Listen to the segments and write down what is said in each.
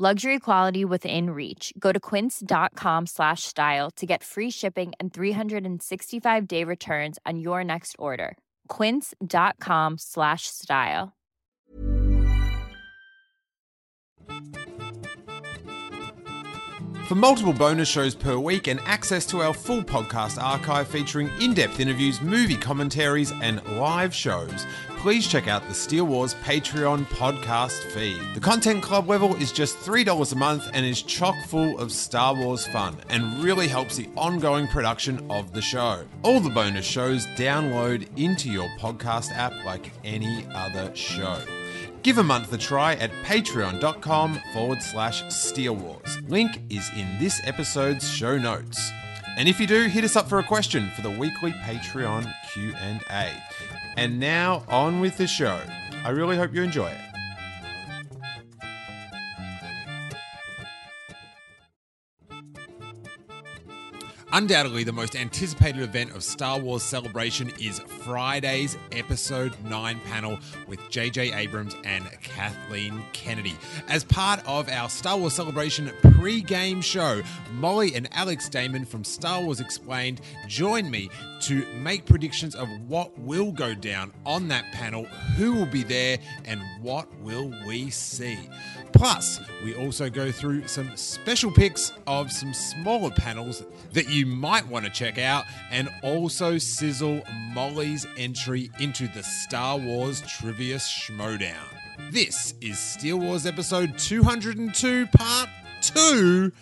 Luxury quality within reach. Go to quince.com slash style to get free shipping and 365 day returns on your next order. Quince.com slash style. For multiple bonus shows per week and access to our full podcast archive featuring in depth interviews, movie commentaries, and live shows, please check out the Steele Wars Patreon podcast feed. The Content Club level is just $3 a month and is chock full of Star Wars fun and really helps the ongoing production of the show. All the bonus shows download into your podcast app like any other show. Give a month a try at patreon.com forward slash Steele Wars. Link is in this episode's show notes. And if you do, hit us up for a question for the weekly Patreon Q&A. And now on with the show. I really hope you enjoy it. Undoubtedly, the most anticipated event of Star Wars Celebration is Friday's Episode 9 panel with J.J. Abrams and Kathleen Kennedy. As part of our Star Wars Celebration pre game show, Molly and Alex Damon from Star Wars Explained join me to make predictions of what will go down on that panel, who will be there, and what will we see. Plus, we also go through some special picks of some smaller panels that you might want to check out, and also sizzle Molly's entry into the Star Wars Trivia Schmodown. This is Steele Wars episode 202, part 2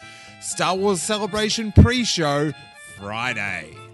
Star Wars Celebration pre show Friday.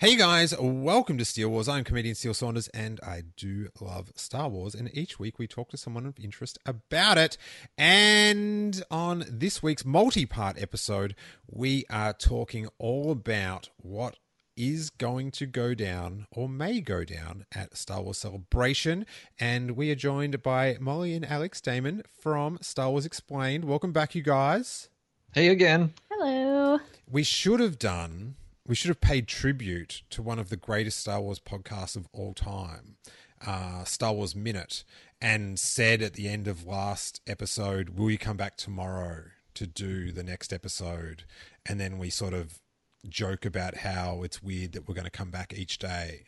Hey guys, welcome to Steele Wars. I'm comedian Steele Saunders and I do love Star Wars. And each week we talk to someone of interest about it. And on this week's multi part episode, we are talking all about what is going to go down or may go down at Star Wars Celebration. And we are joined by Molly and Alex Damon from Star Wars Explained. Welcome back, you guys. Hey again. Hello. We should have done we should have paid tribute to one of the greatest Star Wars podcasts of all time, uh, Star Wars Minute, and said at the end of last episode, "Will you come back tomorrow to do the next episode?" And then we sort of joke about how it's weird that we're going to come back each day.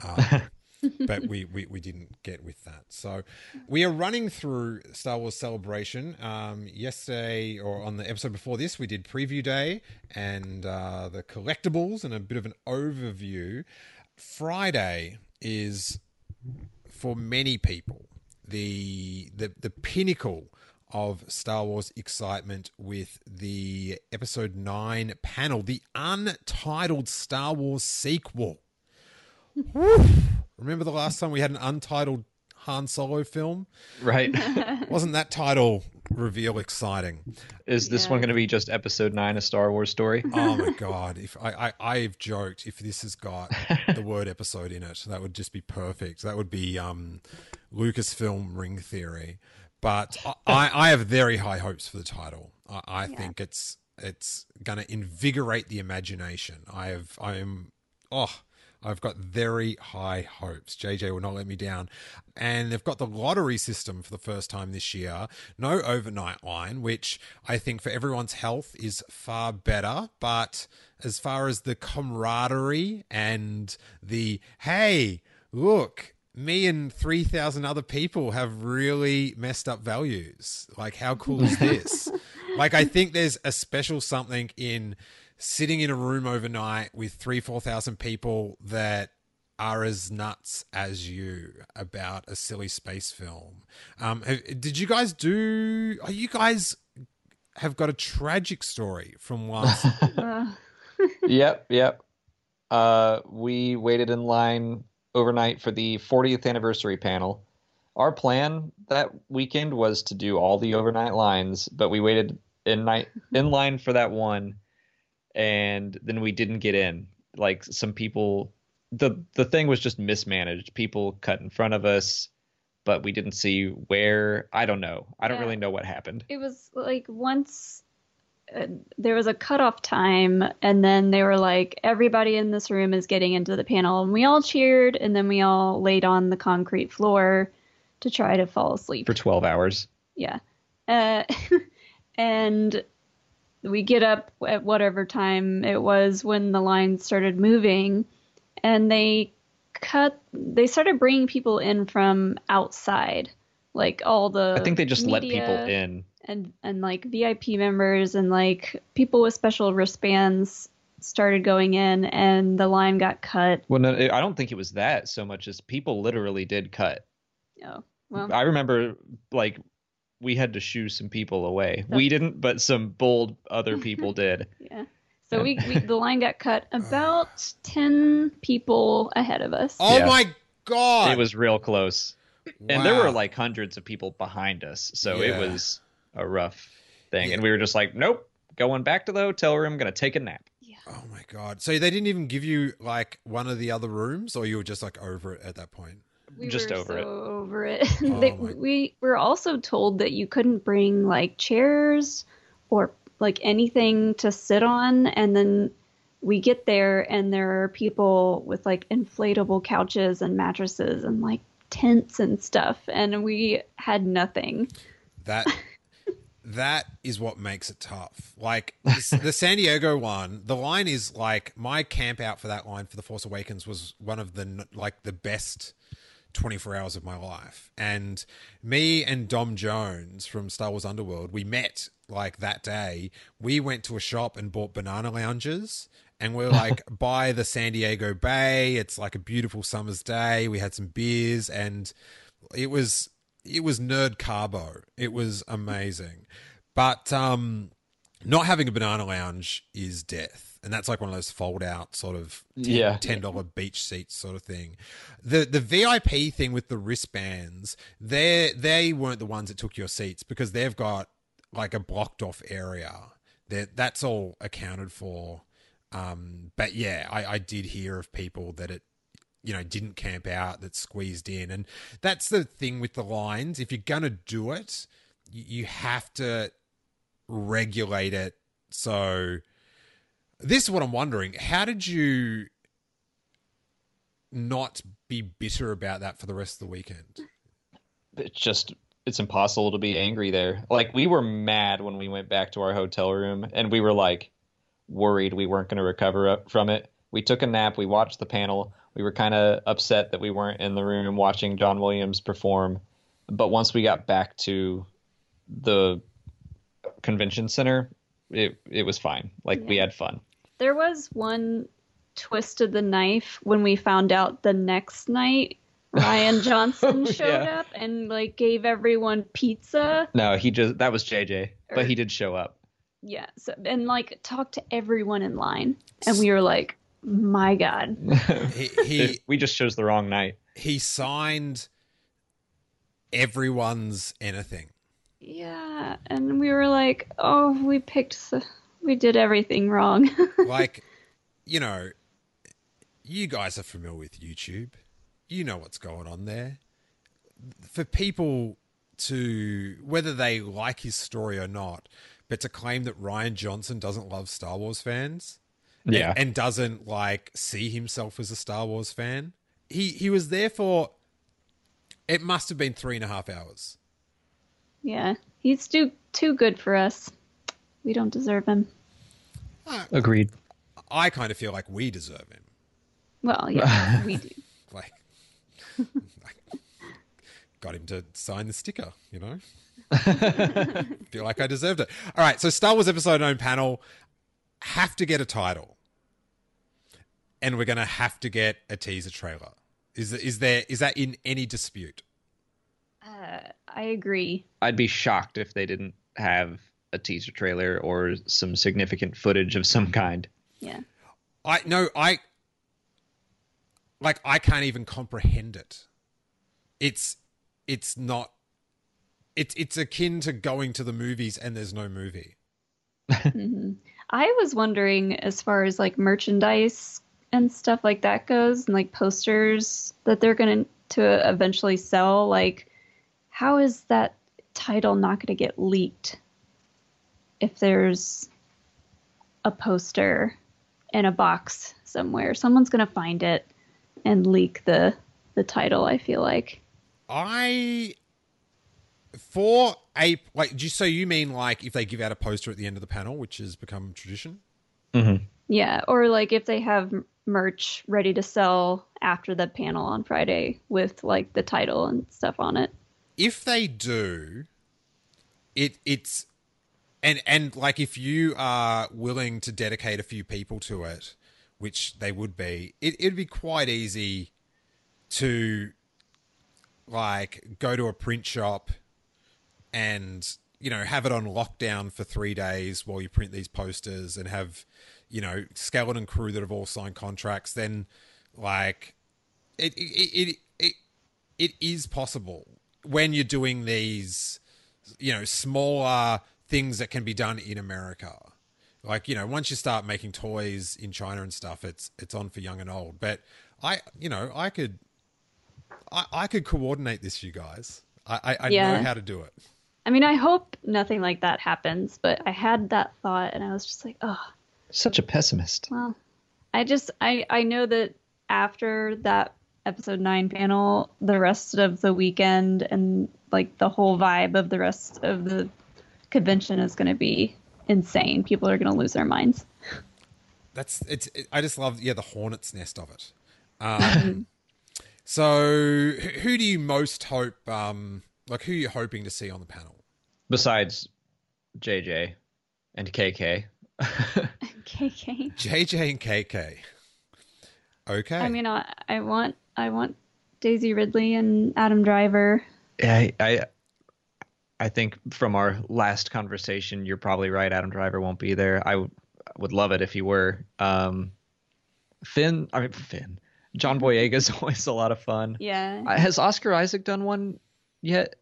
Um, but we, we, we didn't get with that. So we are running through Star Wars Celebration. Um, yesterday, or on the episode before this, we did Preview Day and uh, the collectibles and a bit of an overview. Friday is, for many people, the the, the pinnacle of Star Wars excitement with the episode 9 panel, the untitled Star Wars sequel. Remember the last time we had an untitled Han Solo film? Right. Wasn't that title reveal exciting? Is this Yeah. one going to be just episode nine, a Star Wars story? Oh my god! If I, I I've joked if this has got the word episode in it, that would just be perfect. That would be um, Lucasfilm ring theory. But I, I have very high hopes for the title. I, I Yeah. think it's it's going to invigorate the imagination. I have I am oh I've got very high hopes. JJ will not let me down. And they've got the lottery system for the first time this year. No overnight line, which I think for everyone's health is far better. But as far as the camaraderie and the, hey, look, me and 3,000 other people have really messed up values. Like, how cool is this? like, I think there's a special something in sitting in a room overnight with three, 4,000 people that are as nuts as you about a silly space film. Um, did you guys do, are you guys have got a tragic story from last yep, yep. Uh, we waited in line overnight for the 40th anniversary panel. Our plan that weekend was to do all the overnight lines, but we waited in night in line for that one, and then we didn't get in. Like some people, the the thing was just mismanaged. People cut in front of us, but we didn't see where. I don't know. I don't Yeah. really know what happened. It was like once uh, there was a cutoff time, and then they were like, everybody in this room is getting into the panel, and we all cheered, and then we all laid on the concrete floor to try to fall asleep. For twelve hours. Yeah. Uh, and we get up at whatever time it was when the line started moving, and they cut. They started bringing people in from outside, like all the. I think they just let people in. And and like VIP members and like people with special wristbands started going in, and the line got cut. Well, no, I don't think it was that so much as people literally did cut. Oh well. I remember like we had to shoo some people away. So- we didn't, but some bold other people did. Yeah. So we, we the line got cut about ten people ahead of us. Oh Yeah. my god! It was real close. And there were like hundreds of people behind us. So Yeah. it was a rough thing. Yeah. And we were just like, nope, going back to the hotel room, going to take a nap. Yeah. Oh my god! So they didn't even give you like one of the other rooms, or you were just like over it at that point. We just were over so it. over it. Oh They- my- we were also told that you couldn't bring like chairs or like anything to sit on, and then we get there and there are people with like inflatable couches and mattresses and like tents and stuff, and we had nothing. That that is what makes it tough. Like the, the San Diego one, the line is like my camp out for that line for the Force Awakens was one of the like the best 24 hours of my life. And me and Dom Jones from Star Wars Underworld, we met like that day. We went to a shop and bought banana lounges. And we're like by the San Diego Bay. It's like a beautiful summer's day. We had some beers and it was it was nerd carbo. It was amazing. But um not having a banana lounge is death. And that's like one of those fold out sort of Yeah. ten dollar beach seats sort of thing. The the VIP thing with the wristbands, they they weren't the ones that took your seats because they've got like a blocked off area. That that's all accounted for. Um, but yeah, I, I did hear of people that it you know didn't camp out that squeezed in and that's the thing with the lines if you're gonna do it you, you have to regulate it so this is what i'm wondering how did you not be bitter about that for the rest of the weekend It's just, it's impossible to be angry there. Like, we were mad when we went back to our hotel room and we were like worried we weren't going to recover from it. We took a nap, we watched the panel. We were kind of upset that we weren't in the room watching John Williams perform. But once we got back to the convention center, it it was fine. Like we had fun. There was one twist of the knife when we found out the next night Rian Johnson Oh, showed yeah. up and like gave everyone pizza. No, he just that was JJ, but er, he did show up. Yeah, so, and like talked to everyone in line, and we were like, "My God, he he, we just chose the wrong night. he signed everyone's anything yeah," and we were like, "Oh, we picked, the, we did everything wrong." like you know you guys are familiar with youtube you know what's going on there for people to whether they like his story or not but to claim that rian johnson doesn't love star wars fans Yeah. and, and doesn't like see himself as a star wars fan he he was there for it must have been three and a half hours yeah, he's too too good for us. We don't deserve him. Agreed. i kind of feel like we deserve him Well, yeah, we do. like, like got him to sign the sticker you know feel like i deserved it all right so star wars episode 9 panel have to get a title and we're gonna have to get a teaser trailer is is there is that in any dispute Uh, I agree. I'd be shocked if they didn't have a teaser trailer or some significant footage of some kind. Yeah. i no i like i can't even comprehend it it's it's not it's it's akin to going to the movies and there's no movie hmm I was wondering, as far as like merchandise and stuff like that goes, and like posters that they're going to eventually sell, like, how is that title not going to get leaked if there's a poster in a box somewhere? Someone's going to find it and leak the the title. I feel like. I for a like. Do you, so you mean like if they give out a poster at the end of the panel, which has become tradition? Mm-hmm. Yeah, or like if they have merch ready to sell after the panel on Friday with like the title and stuff on it. If they do, it it's and and like if you are willing to dedicate a few people to it, which they would be, it it'd be quite easy to like go to a print shop and you know have it on lockdown for three days while you print these posters and have you know skeleton crew that have all signed contracts then like it it it it, it is possible when you're doing these you know smaller things that can be done in america. Like you know once you start making toys in china and stuff it's it's on for young and old. But i you know i could i, I could coordinate this you guys. I i, I Yeah. know how to do it. I mean, I hope nothing like that happens, but I had that thought and I was just like, oh, Such a pessimist. well, I just I I know that after that episode 9 panel, the rest of the weekend and like the whole vibe of the rest of the convention is going to be insane. People are going to lose their minds. that's it's it, i just love yeah the hornet's nest of it um, so who who do you most hope um like who are you hoping to see on the panel Besides JJ and KK. KK. jj and kk okay I mean, I, I want I want Daisy Ridley and Adam Driver. I, I I think from our last conversation, you're probably right. Adam Driver won't be there. I w- would love it if he were. Um, Finn, I mean Finn. John Boyega's always a lot of fun. Yeah. Uh, Has Oscar Isaac done one yet?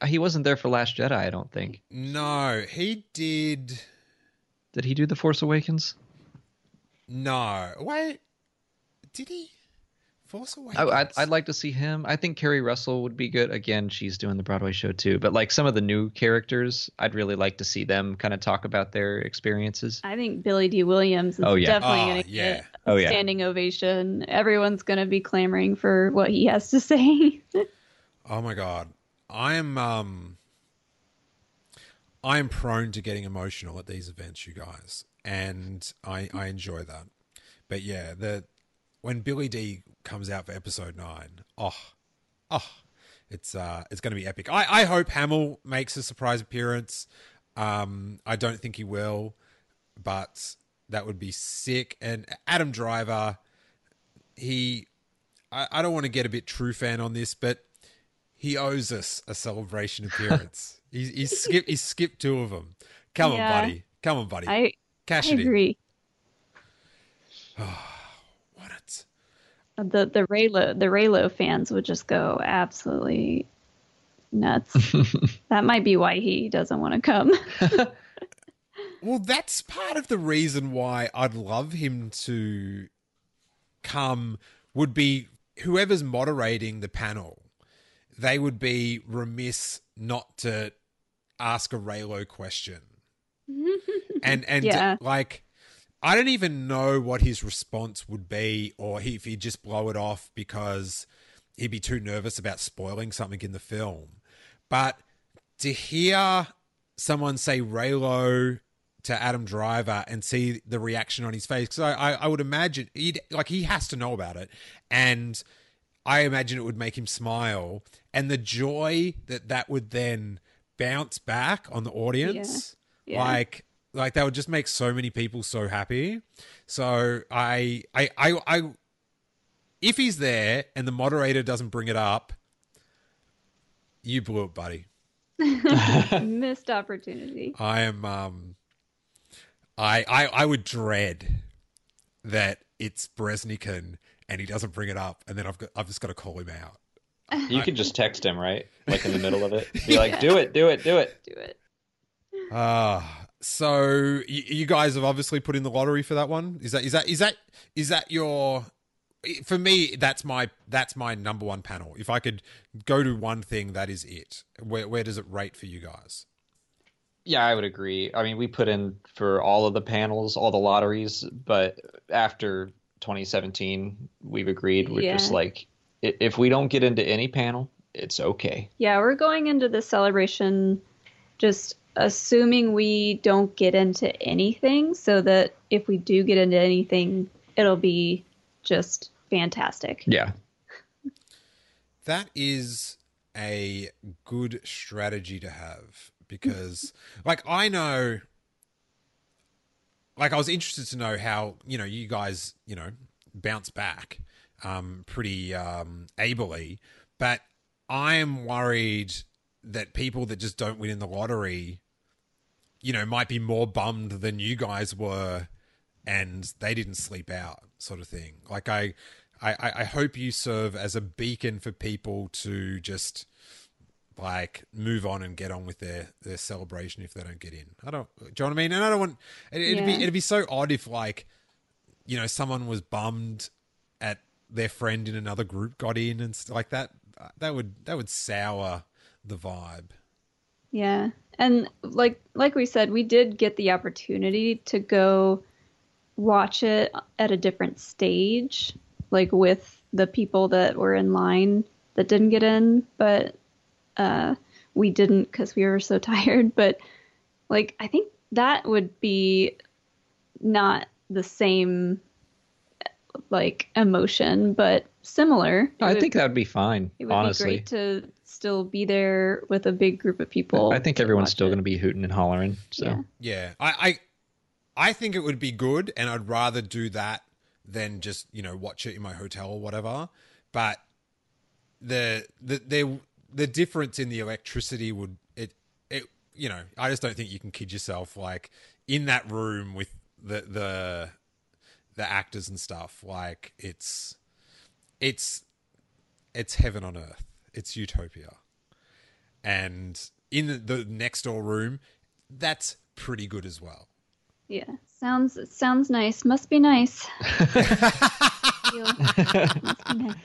Uh, He wasn't there for Last Jedi, I don't think. no he did Did he do The Force Awakens? no wait did he force awakens I, I'd, I'd like to see him. I think Keri Russell would be good. Again, she's doing the Broadway show too. But like some of the new characters, I'd really like to see them kind of talk about their experiences. I think Billy Dee Williams is Oh, yeah. definitely Oh, going to yeah. get Oh, a yeah. standing ovation. Everyone's going to be clamoring for what he has to say. Oh my god. I am um I am prone to getting emotional at these events, you guys. And I I enjoy that. But yeah, the when Billy D comes out for episode nine. Oh, oh, it's uh it's gonna be epic. I, I hope Hamill makes a surprise appearance. Um I don't think he will, but that would be sick. And Adam Driver, he I, I don't want to get a bit true fan on this, but he owes us a celebration appearance. he's he's skipped he's skipped two of them. Come Yeah. on, buddy. Come on, buddy. I, I Cash it in. agree. What it? The the Reylo the Reylo fans would just go absolutely nuts. that might be why he doesn't want to come. Well, that's part of the reason why I'd love him to come. Would be whoever's moderating the panel. They would be remiss not to ask a Reylo question. and and Yeah. like I don't even know what his response would be, or if he'd just blow it off because he'd be too nervous about spoiling something in the film. But to hear someone say Reylo to Adam Driver and see the reaction on his face, because I, I, I would imagine he'd like he has to know about it, and I imagine it would make him smile, and the joy that that would then bounce back on the audience, Yeah. Yeah. like like that would just make so many people so happy. So I I I, I if he's there and the moderator doesn't bring it up, you blew it, buddy. Missed opportunity. I am um I I I would dread that it's Breznican and he doesn't bring it up and then I've got I've just got to call him out. You can just text him, right? Like in the middle of it. Be like, do it, do it, do it. Do it. Ah, so you, you guys have obviously put in the lottery for that one. Is that is that is that is that your? For me, that's my that's my number one panel. If I could go to one thing, that is it. Where where does it rate for you guys? Yeah, I would agree. I mean, we put in for all of the panels, all the lotteries, but after 2017, we've agreed we're Yeah. just like if we don't get into any panel, it's okay. Yeah, we're going into the celebration just assuming we don't get into anything so that if we do get into anything, it'll be just fantastic. Yeah. That is a good strategy to have because, like, I know, like, I was interested to know how you know you guys, you know, bounce back um, pretty um, ably, but I am worried that people that just don't win in the lottery, you know, might be more bummed than you guys were, and they didn't sleep out, sort of thing. Like I, I, I hope you serve as a beacon for people to just like move on and get on with their their celebration if they don't get in. I don't. Do you know what I mean? And I don't want. It, it'd be it'd be so odd if like, you know, someone was bummed at their friend in another group got in and st- like that. That would that would sour the vibe. Yeah. And like like we said, we did get the opportunity to go watch it at a different stage, like with the people that were in line that didn't get in, but uh we didn't cuz we were so tired, but like I think that would be not the same like emotion, but similar. It I would- think that would be fine, it would honestly. be great to still be there with a big group of people. I think everyone's still going to be hooting and hollering. So Yeah. Yeah, I, I, I think it would be good, and I'd rather do that than just you know watch it in my hotel or whatever. But the the the the difference in the electricity would it it you know I just don't think you can kid yourself like in that room with the the the actors and stuff like it's it's it's heaven on earth it's utopia and in the, the next door room that's pretty good as well Yeah, sounds sounds nice. Must be nice. Must be nice.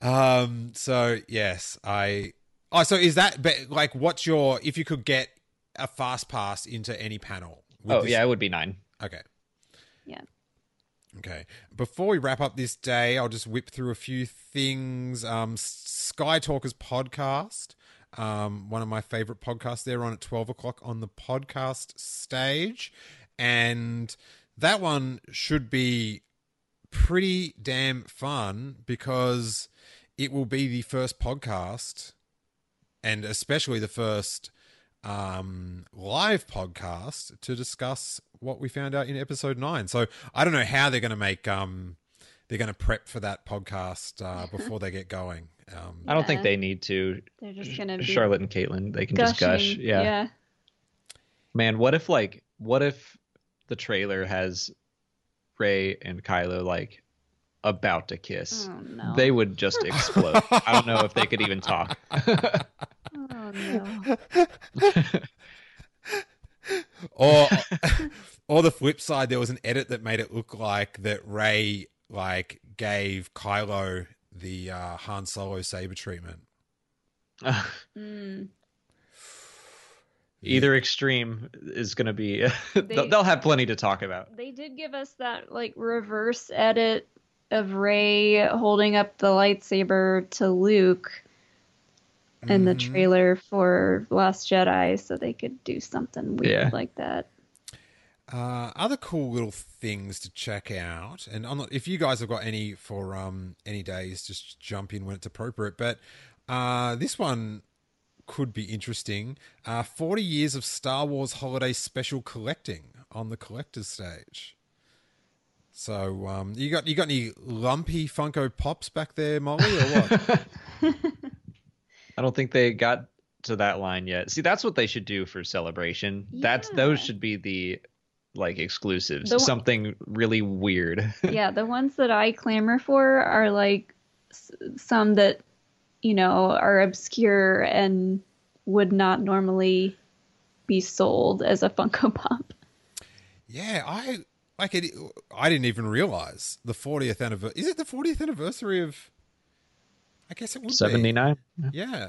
Um. So yes, I. Oh, so is that but like what's your if you could get a fast pass into any panel? Oh this- yeah, it would be nine. Okay. Yeah. Okay. Before we wrap up this day, I'll just whip through a few things. Um, Skytalkers podcast, um, one of my favorite podcasts. They're on at twelve o'clock on the podcast stage, and that one should be pretty damn fun because it will be the first podcast, and especially the first um, live podcast to discuss what we found out in episode nine. So I don't know how they're going to make um, they're going to prep for that podcast uh, before they get going. Um, I don't think they need to. They're just gonna Charlotte and Caitlin, they can just gush. Yeah. yeah. Man, what if like what if the trailer has Rey and Kylo like about to kiss? Oh no. They would just explode. I don't know if they could even talk. Oh no. or or the flip side, there was an edit that made it look like that Rey like gave Kylo the uh, Han Solo saber treatment. Mm. Either extreme is going to be. They- they'll they'll have plenty to talk about. They did give us that like reverse edit of Rey holding up the lightsaber to Luke in the Mhm. trailer for Last Jedi, so they could do something weird Yeah. like that. Uh, other cool little things to check out, and I'm not, if you guys have got any for um any days, just jump in when it's appropriate. But uh, this one could be interesting. Uh, Forty years of Star Wars holiday special collecting on the collector's stage. So um, you got you got any lumpy Funko Pops back there, Molly, or what? I don't think they got to that line yet. See, that's what they should do for celebration. That's those should be the like exclusives. The one- Something really weird. yeah, the ones that I clamor for are like s- some that you know are obscure and would not normally be sold as a Funko Pop. Yeah, I like it. I didn't even realize the 40th anniversary. Is it the 40th anniversary of? I guess it would 79. be. nine. Yeah.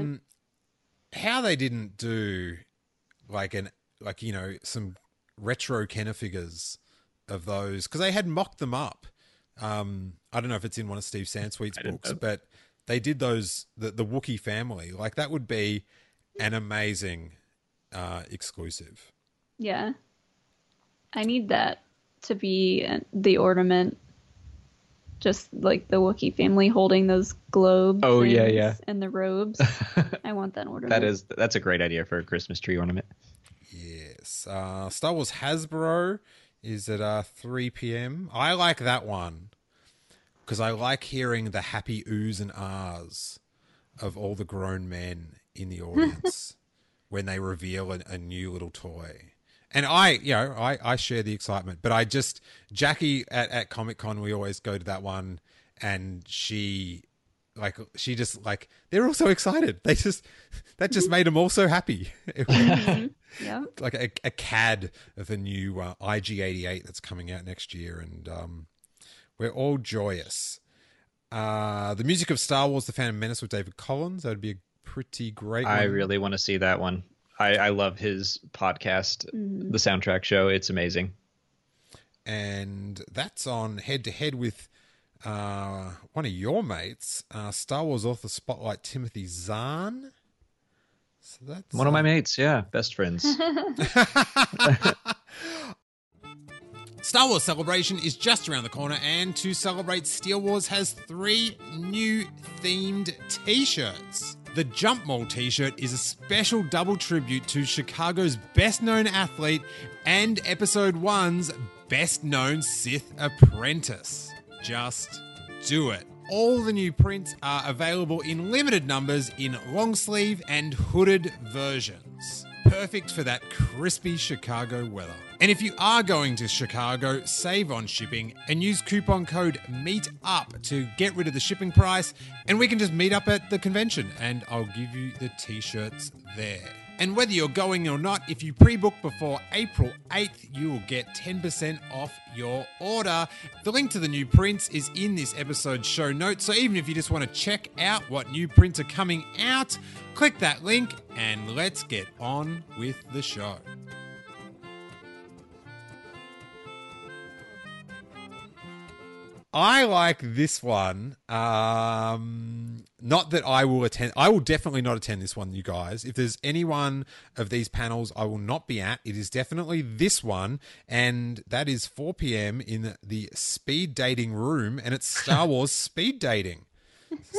Mm, how they didn't do like an like you know some retro Kenner figures of those because they had mocked them up. Um, I don't know if it's in one of Steve Sansweet's I books, know. but they did those the the Wookiee family. Like that would be an amazing uh, exclusive. Yeah. I need that to be uh, the ornament. Just like the Wookiee family holding those globes. Oh, yeah, yeah. And the robes. I want that ornament. That is that's a great idea for a Christmas tree ornament. Yes. Uh, Star Wars Hasbro is at uh, 3 p.m. I like that one because I like hearing the happy oohs and ahs of all the grown men in the audience when they reveal a, a new little toy. And I, you know, I, I share the excitement, but I just, Jackie at, at Comic Con, we always go to that one and she, like, she just, like, they're all so excited. They just, that just made them all so happy. Yeah. like a, a CAD of a new uh, IG88 that's coming out next year, and um, we're all joyous. Uh, the music of Star Wars: The Phantom Menace with David Collins. That would be a pretty great. I one. really want to see that one. I, I love his podcast, the soundtrack show. It's amazing. and that's on head to head with uh, one of your mates, uh, Star Wars author spotlight Timothy Zahn. So that's One of uh, my mates, yeah, best friends. Star Wars Celebration is just around the corner, and to celebrate, Steele Wars has three new themed t shirts. The Jump Maul t shirt is a special double tribute to Chicago's best known athlete and Episode 1's best known Sith apprentice. Just do it. All the new prints are available in limited numbers in long sleeve and hooded versions. Perfect for that crispy Chicago weather. And if you are going to Chicago, save on shipping and use coupon code MEETUP to get rid of the shipping price. And we can just meet up at the convention and I'll give you the t shirts there. And whether you're going or not, if you pre book before April 8th, you will get 10% off your order. The link to the new prints is in this episode's show notes. So even if you just want to check out what new prints are coming out, click that link and let's get on with the show. I like this one. Um, not that I will attend. I will definitely not attend this one, you guys. If there's any one of these panels I will not be at, it is definitely this one, and that is 4 p.m. in the speed dating room, and it's Star Wars speed dating.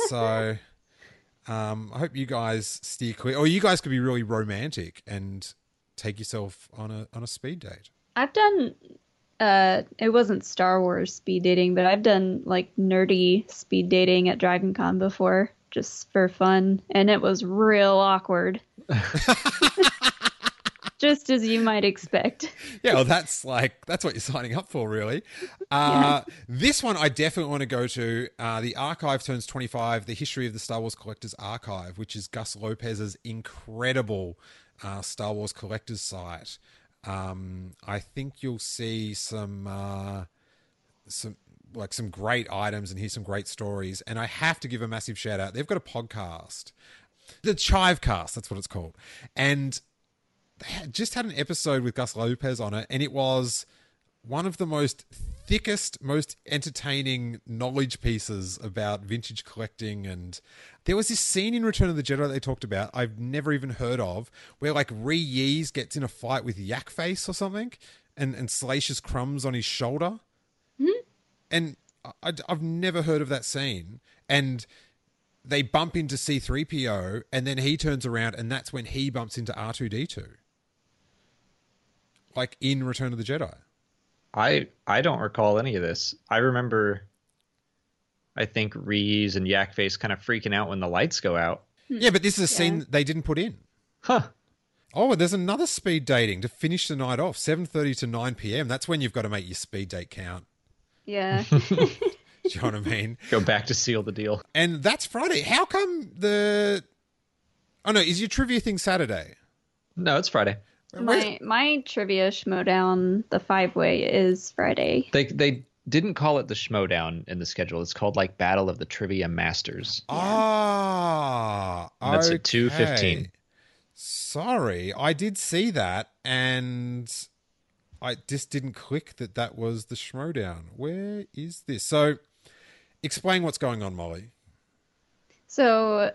So, um, I hope you guys steer clear, or you guys could be really romantic and take yourself on a on a speed date. I've done uh it wasn't Star Wars speed dating, but I've done like nerdy speed dating at Dragon Con before just for fun and it was real awkward. just as you might expect. Yeah, well, that's like that's what you're signing up for, really. Uh, This one I definitely want to go to. Uh, the archive turns 25. The history of the Star Wars Collectors Archive, which is Gus Lopez's incredible uh, Star Wars collectors site. Um, I think you'll see some uh, some like some great items and hear some great stories. And I have to give a massive shout out. They've got a podcast, the Chivecast. That's what it's called, and they just had an episode with Gus Lopez on it, and it was one of the most thickest, most entertaining knowledge pieces about vintage collecting. And there was this scene in Return of the Jedi that they talked about, I've never even heard of, where like Ree Yees gets in a fight with Yak Face or something, and, and Salacious Crumbs on his shoulder. Mm-hmm. And I, have never heard of that scene. And they bump into C3PO and then he turns around and that's when he bumps into R2D2. Like in Return of the Jedi. I I don't recall any of this. I remember I think Reese and Yakface kind of freaking out when the lights go out. Yeah, but this is a scene they didn't put in. Huh. Oh, there's another speed dating to finish the night off, 7:30 to 9 p.m. That's when you've got to make your speed date count. Yeah. Do you know what I mean? Go back to seal the deal. And that's Friday. How come the Oh no, is your trivia thing Saturday? No, it's Friday. My my trivia schmodown, the five way, is Friday. They they didn't call it the Schmodown in the schedule. It's called like Battle of the Trivia Masters. Ah, And that's at 2:15. Sorry, I did see that, and I just didn't click that that was the Schmodown. Where is this? So, explain what's going on, Molly. So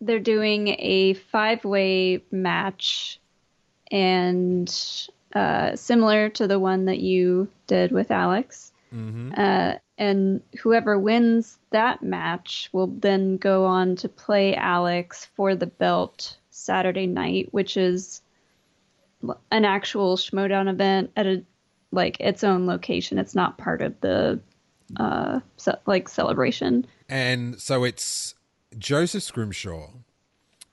they're doing a five way match and uh, similar to the one that you did with Alex. Mm-hmm. Uh, and whoever wins that match will then go on to play Alex for the belt Saturday night, which is an actual Schmodown event at a like its own location. It's not part of the uh ce- like celebration. And so it's Joseph Scrimshaw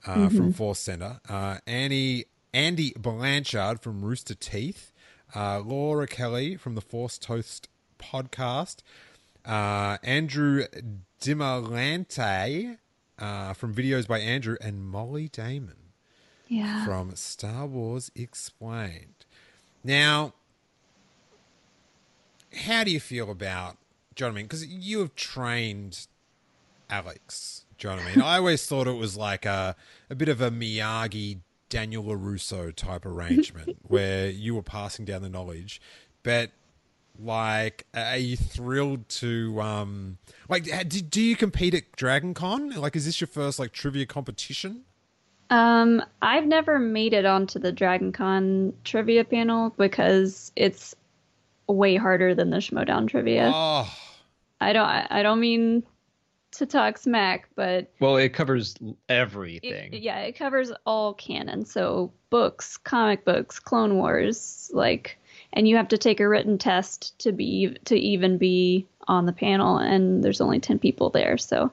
uh, from Force Center, uh, Annie Andy Blanchard from Rooster Teeth, uh, Laura Kelly from the Force Toast podcast, uh, Andrew Dimalante uh, from Videos by Andrew, and Molly Damon Yeah. from Star Wars Explained. Now, how do you feel about, do you know what I mean? Because you have trained Alex. Do you know what I mean? I always thought it was like a, a bit of a Miyagi, Daniel LaRusso type arrangement where you were passing down the knowledge. But, like, are you thrilled to, um, like, do, do you compete at Dragon Con? Like, is this your first, like, trivia competition? Um, I've never made it onto the Dragon Con trivia panel because it's way harder than the Schmodown trivia. Oh, I don't I I don't mean to talk smack, but Well, it covers it, everything. yeah, it covers all canon. So books, comic books, Clone Wars, like and you have to take a written test to be to even be on the panel and there's only 10 people there. So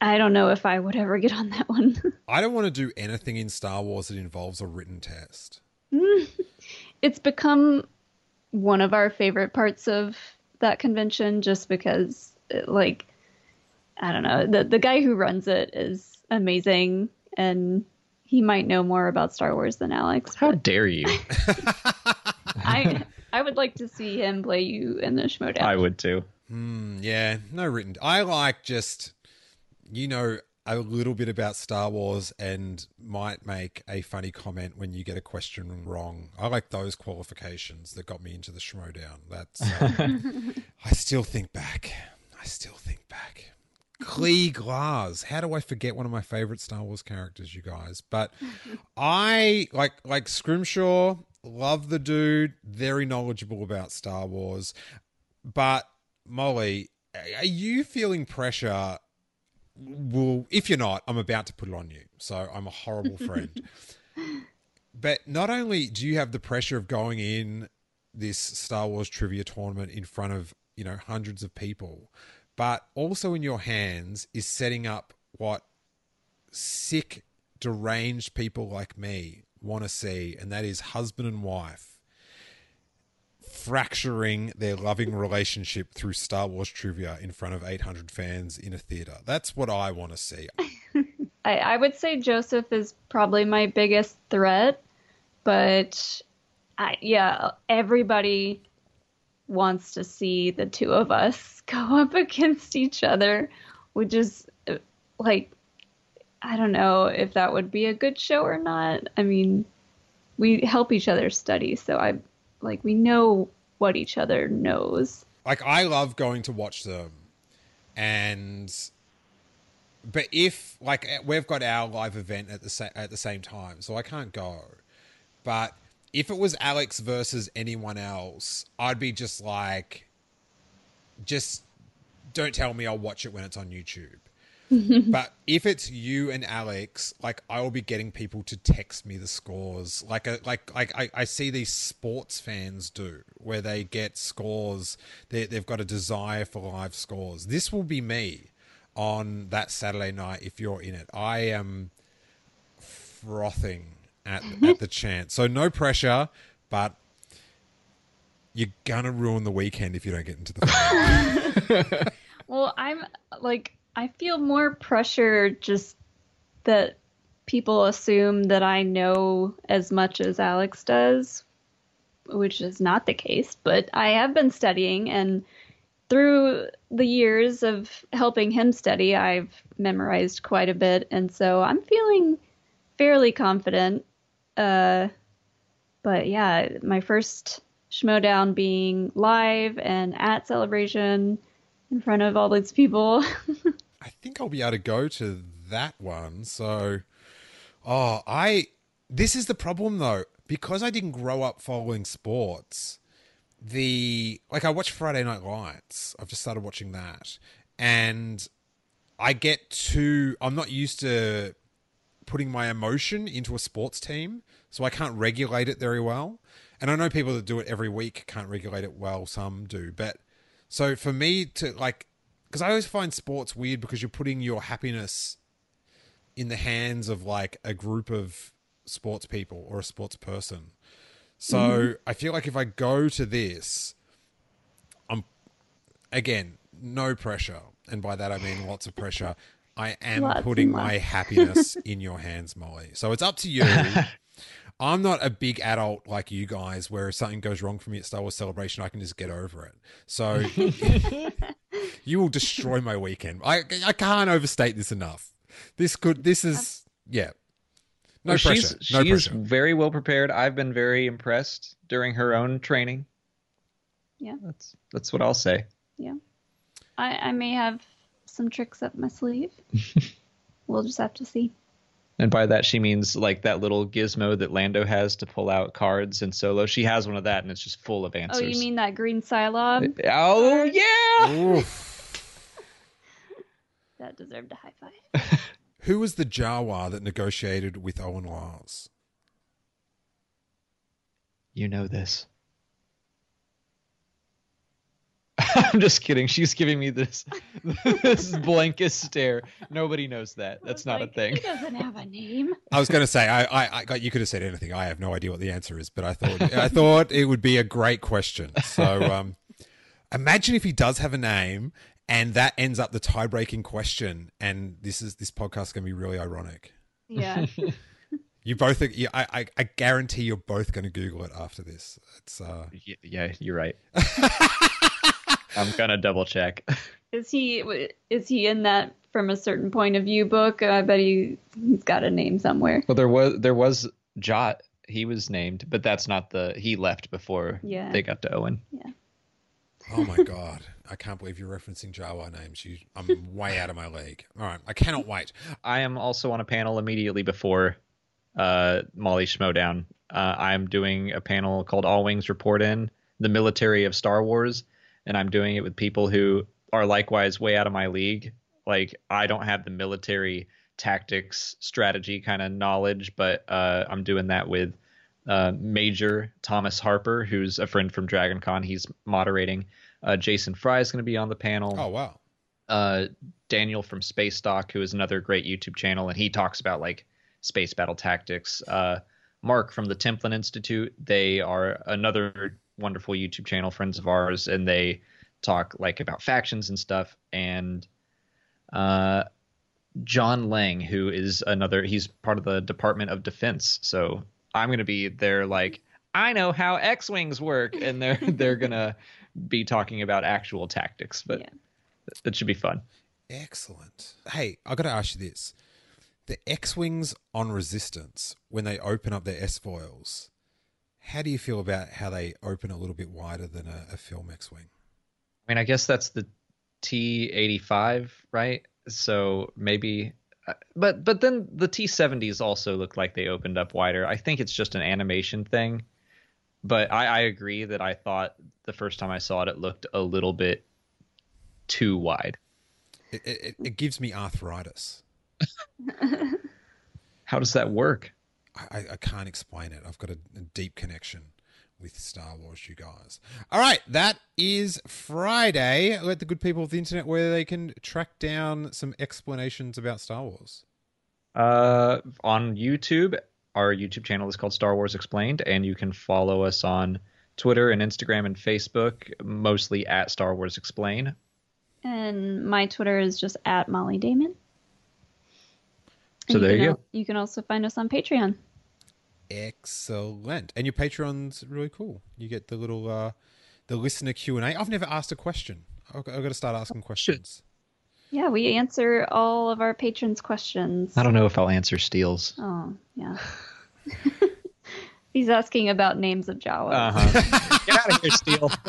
I don't know if I would ever get on that one. I don't want to do anything in Star Wars that involves a written test. Mm. it's become one of our favorite parts of that convention just because it, like i don't know the the guy who runs it is amazing and he might know more about star wars than alex How but dare you? i i would like to see him play you in the schmodown I would too. Mm, yeah, no written. I like just, you know, a little bit about Star Wars and might make a funny comment when you get a question wrong. I like those qualifications that got me into the Schmodown. That's. Uh, I still think back. I still think back. Clee Glass. How do I forget one of my favorite Star Wars characters, you guys? But I like like Scrimshaw. Love the dude. Very knowledgeable about Star Wars. But Molly, are you feeling pressure? Well, if you're not, I'm about to put it on you. So I'm a horrible friend. but not only do you have the pressure of going in this Star Wars trivia tournament in front of, you know, hundreds of people, but also in your hands is setting up what sick, deranged people like me want to see, and that is husband and wife fracturing their loving relationship through Star Wars trivia in front of 800 fans in a theater. That's what I want to see. I, I would say joseph is probably my biggest threat but I, yeah everybody wants to see the two of us go up against each other, which is uh, like, I don't know if that would be a good show or not. I mean, we help each other study, so I like we know what each other knows. Like I love going to watch them, and but if like we've got our live event at the sa- at the same time, so I can't go. But if it was Alex versus anyone else, I'd be just like, just don't tell me I'll watch it when it's on YouTube. but if it's you and Alex, like I will be getting people to text me the scores, like a like like I, I see these sports fans do, where they get scores. They, they've got a desire for live scores. This will be me on that Saturday night if you're in it. I am frothing at mm-hmm. at the chance. So no pressure, but you're gonna ruin the weekend if you don't get into the. Well, I'm like I feel more pressure just that people assume that I know as much as Alex does, which is not the case, but I have been studying and through the years of helping him study, I've memorized quite a bit and so I'm feeling fairly confident. Uh but yeah, my first Schmodown being live and at celebration in front of all these people. I think I'll be able to go to that one. So, oh, I. This is the problem though, because I didn't grow up following sports. The like I watch Friday Night Lights. I've just started watching that, and I get too. I'm not used to putting my emotion into a sports team, so I can't regulate it very well. And I know people that do it every week can't regulate it well. Some do, but so for me to like, because I always find sports weird because you're putting your happiness in the hands of like a group of sports people or a sports person. So mm-hmm. I feel like if I go to this, I'm again no pressure, and by that I mean lots of pressure. I am lots putting my happiness in your hands, Molly. So it's up to you. I'm not a big adult like you guys, where if something goes wrong for me at Star Wars Celebration, I can just get over it. So you will destroy my weekend. I I can't overstate this enough. This could. This is yeah. No well, pressure. She's, no she's pressure. very well prepared. I've been very impressed during her own training. Yeah, that's that's what I'll say. Yeah, I I may have some tricks up my sleeve. we'll just have to see. And by that she means like that little gizmo that Lando has to pull out cards in Solo. She has one of that, and it's just full of answers. Oh, you mean that green Cylon? Uh, oh yeah. that deserved a high five. Who was the Jawa that negotiated with Owen Lars? You know this. I'm just kidding. She's giving me this this blankest stare. Nobody knows that. That's not like, a thing. He doesn't have a name. I was going to say I, I, I, you could have said anything. I have no idea what the answer is, but I thought I thought it would be a great question. So, um, imagine if he does have a name, and that ends up the tie-breaking question, and this is this podcast going to be really ironic. Yeah. You both, I, I, I guarantee you're both going to Google it after this. It's, uh... yeah, you're right. I'm gonna double check. Is he is he in that from a certain point of view book? I bet he, he's got a name somewhere. Well, there was there was Jot. He was named, but that's not the he left before yeah. they got to Owen. Yeah. Oh my god. I can't believe you're referencing Jawa names. You, I'm way out of my league. All right, I cannot wait. I am also on a panel immediately before uh, Molly Schmodown. Uh, I'm doing a panel called All Wings Report In, the military of Star Wars and I'm doing it with people who are likewise way out of my league. Like I don't have the military tactics strategy kind of knowledge, but uh, I'm doing that with uh, Major Thomas Harper, who's a friend from Dragon Con. He's moderating. Uh, Jason Fry is going to be on the panel. Oh wow. Uh, Daniel from Space Dock, who is another great YouTube channel, and he talks about like space battle tactics. Uh, Mark from the Templin Institute, they are another wonderful YouTube channel, friends of ours, and they talk like about factions and stuff. And uh, John Lang, who is another, he's part of the Department of Defense. So I'm going to be there, like I know how X wings work, and they're they're gonna be talking about actual tactics. But yeah. that should be fun. Excellent. Hey, I got to ask you this: the X wings on Resistance when they open up their S foils how do you feel about how they open a little bit wider than a, a film X-wing? I mean, I guess that's the T85, right? So maybe, uh, but but then the T70s also look like they opened up wider. I think it's just an animation thing, but I, I agree that I thought the first time I saw it, it looked a little bit too wide. It, it, it gives me arthritis. How does that work? I, I can't explain it. I've got a, a deep connection with Star Wars, you guys. All right, that is Friday. Let the good people of the internet where they can track down some explanations about Star Wars. Uh, on YouTube, our YouTube channel is called Star Wars Explained, and you can follow us on Twitter and Instagram and Facebook, mostly at Star Wars Explain. And my Twitter is just at Molly Damon. So And there can you al- go. You can also find us on Patreon. Excellent. And your Patreon's really cool. You get the little uh the listener Q&A. I've never asked a question. I've got, I've got to start asking questions. Yeah, we answer all of our patrons' questions. I don't know if I'll answer Steele's. Oh, yeah. He's asking about names of Jawas. Uh-huh. Get out of here, Steele.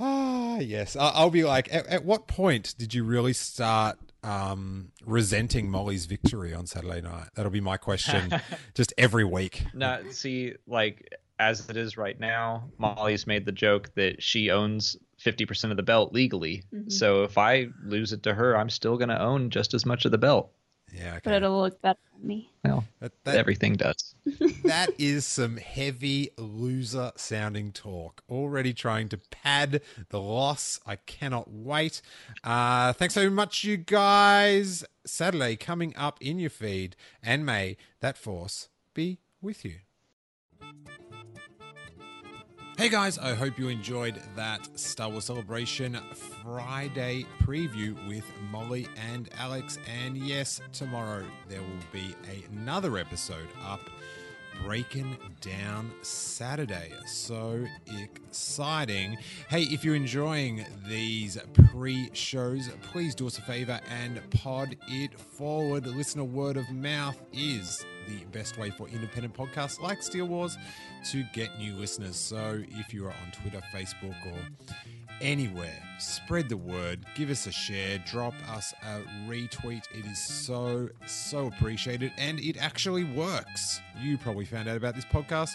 Ah, yes. I- I'll be like, at, at what point did you really start um, resenting Molly's victory on Saturday night? That'll be my question just every week. No, see, like as it is right now, Molly's made the joke that she owns 50% of the belt legally. So if I lose it to her, I'm still going to own just as much of the belt. Yeah, But it'll look better on me. Well, That, that, everything does. that is some heavy loser sounding talk. Already trying to pad the loss. I cannot wait. Uh, thanks so much, you guys. Saturday coming up in your feed, and may that force be with you. Hey guys, I hope you enjoyed that Star Wars Celebration Friday preview with Molly and Alex. And yes, tomorrow there will be another episode up breaking down Saturday. So exciting. Hey, if you're enjoying these pre shows, please do us a favor and pod it forward. Listener word of mouth is the best way for independent podcasts like Steele Wars to get new listeners. So if you are on Twitter, Facebook, or anywhere, spread the word, give us a share, drop us a retweet. It is so, so appreciated, and it actually works. You probably found out about this podcast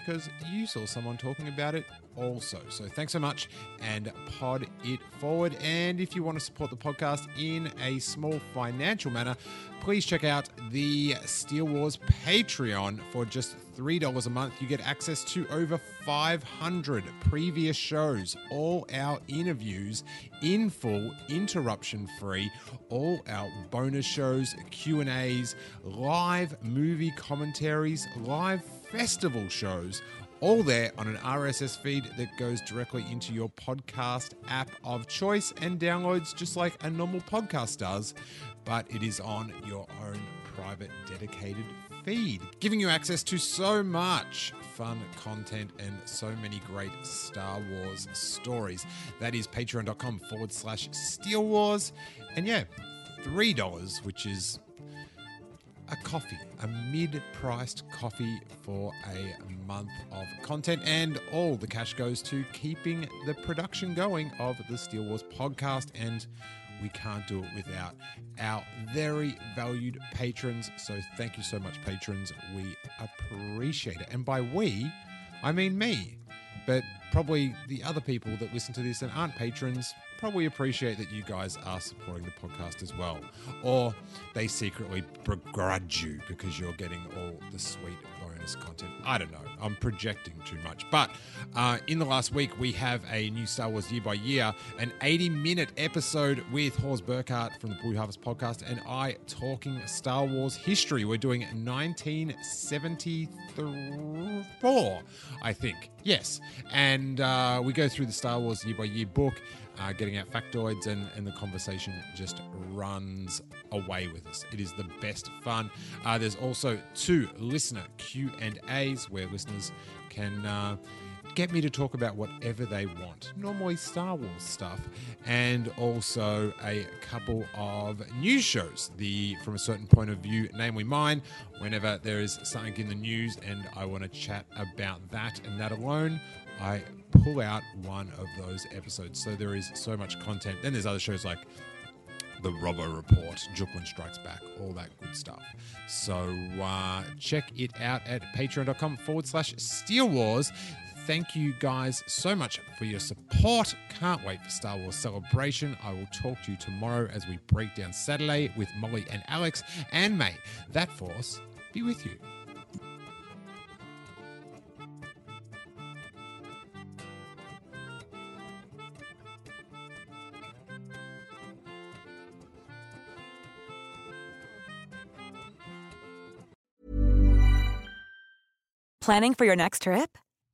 because you saw someone talking about it also. So thanks so much and pod it forward. And if you want to support the podcast in a small financial manner, please check out the Steele Wars Patreon for just $3 a month. You get access to over 500 previous shows, all our interviews in full, interruption free, all our bonus shows, Q&As, live movie commentaries, live festival shows, all there on an RSS feed that goes directly into your podcast app of choice and downloads just like a normal podcast does, but it is on your own private dedicated feed, giving you access to so much fun content and so many great Star Wars stories. That is patreon.com forward slash Steele Wars. And yeah, $3, which is a coffee, a mid priced coffee for a month of content. And all the cash goes to keeping the production going of the Steele Wars podcast. And we can't do it without our very valued patrons. So thank you so much, patrons. We appreciate it. And by we, I mean me. But probably the other people that listen to this and aren't patrons probably appreciate that you guys are supporting the podcast as well. Or they secretly begrudge you because you're getting all the sweet content. I don't know. I'm projecting too much. But uh, in the last week, we have a new Star Wars Year by Year, an 80 minute episode with Hors Burkhardt from the Blue Harvest podcast and I talking Star Wars history. We're doing 1974, I think. Yes. And uh, we go through the Star Wars Year by Year book uh, getting out factoids and, and the conversation just runs away with us. It is the best fun. Uh, there's also two listener q and a's where listeners can uh, get me to talk about whatever they want normally star wars stuff and also a couple of news shows the from a certain point of view namely mine whenever there is something in the news and i want to chat about that and that alone I pull out one of those episodes. So there is so much content. Then there's other shows like the Robbo Report, Juklin Strikes Back, all that good stuff. So uh, check it out at patreon.com forward slash Steele Wars. Thank you guys so much for your support. Can't wait for Star Wars Celebration. I will talk to you tomorrow as we break down Saturday with Molly and Alex. And may that force be with you. Planning for your next trip?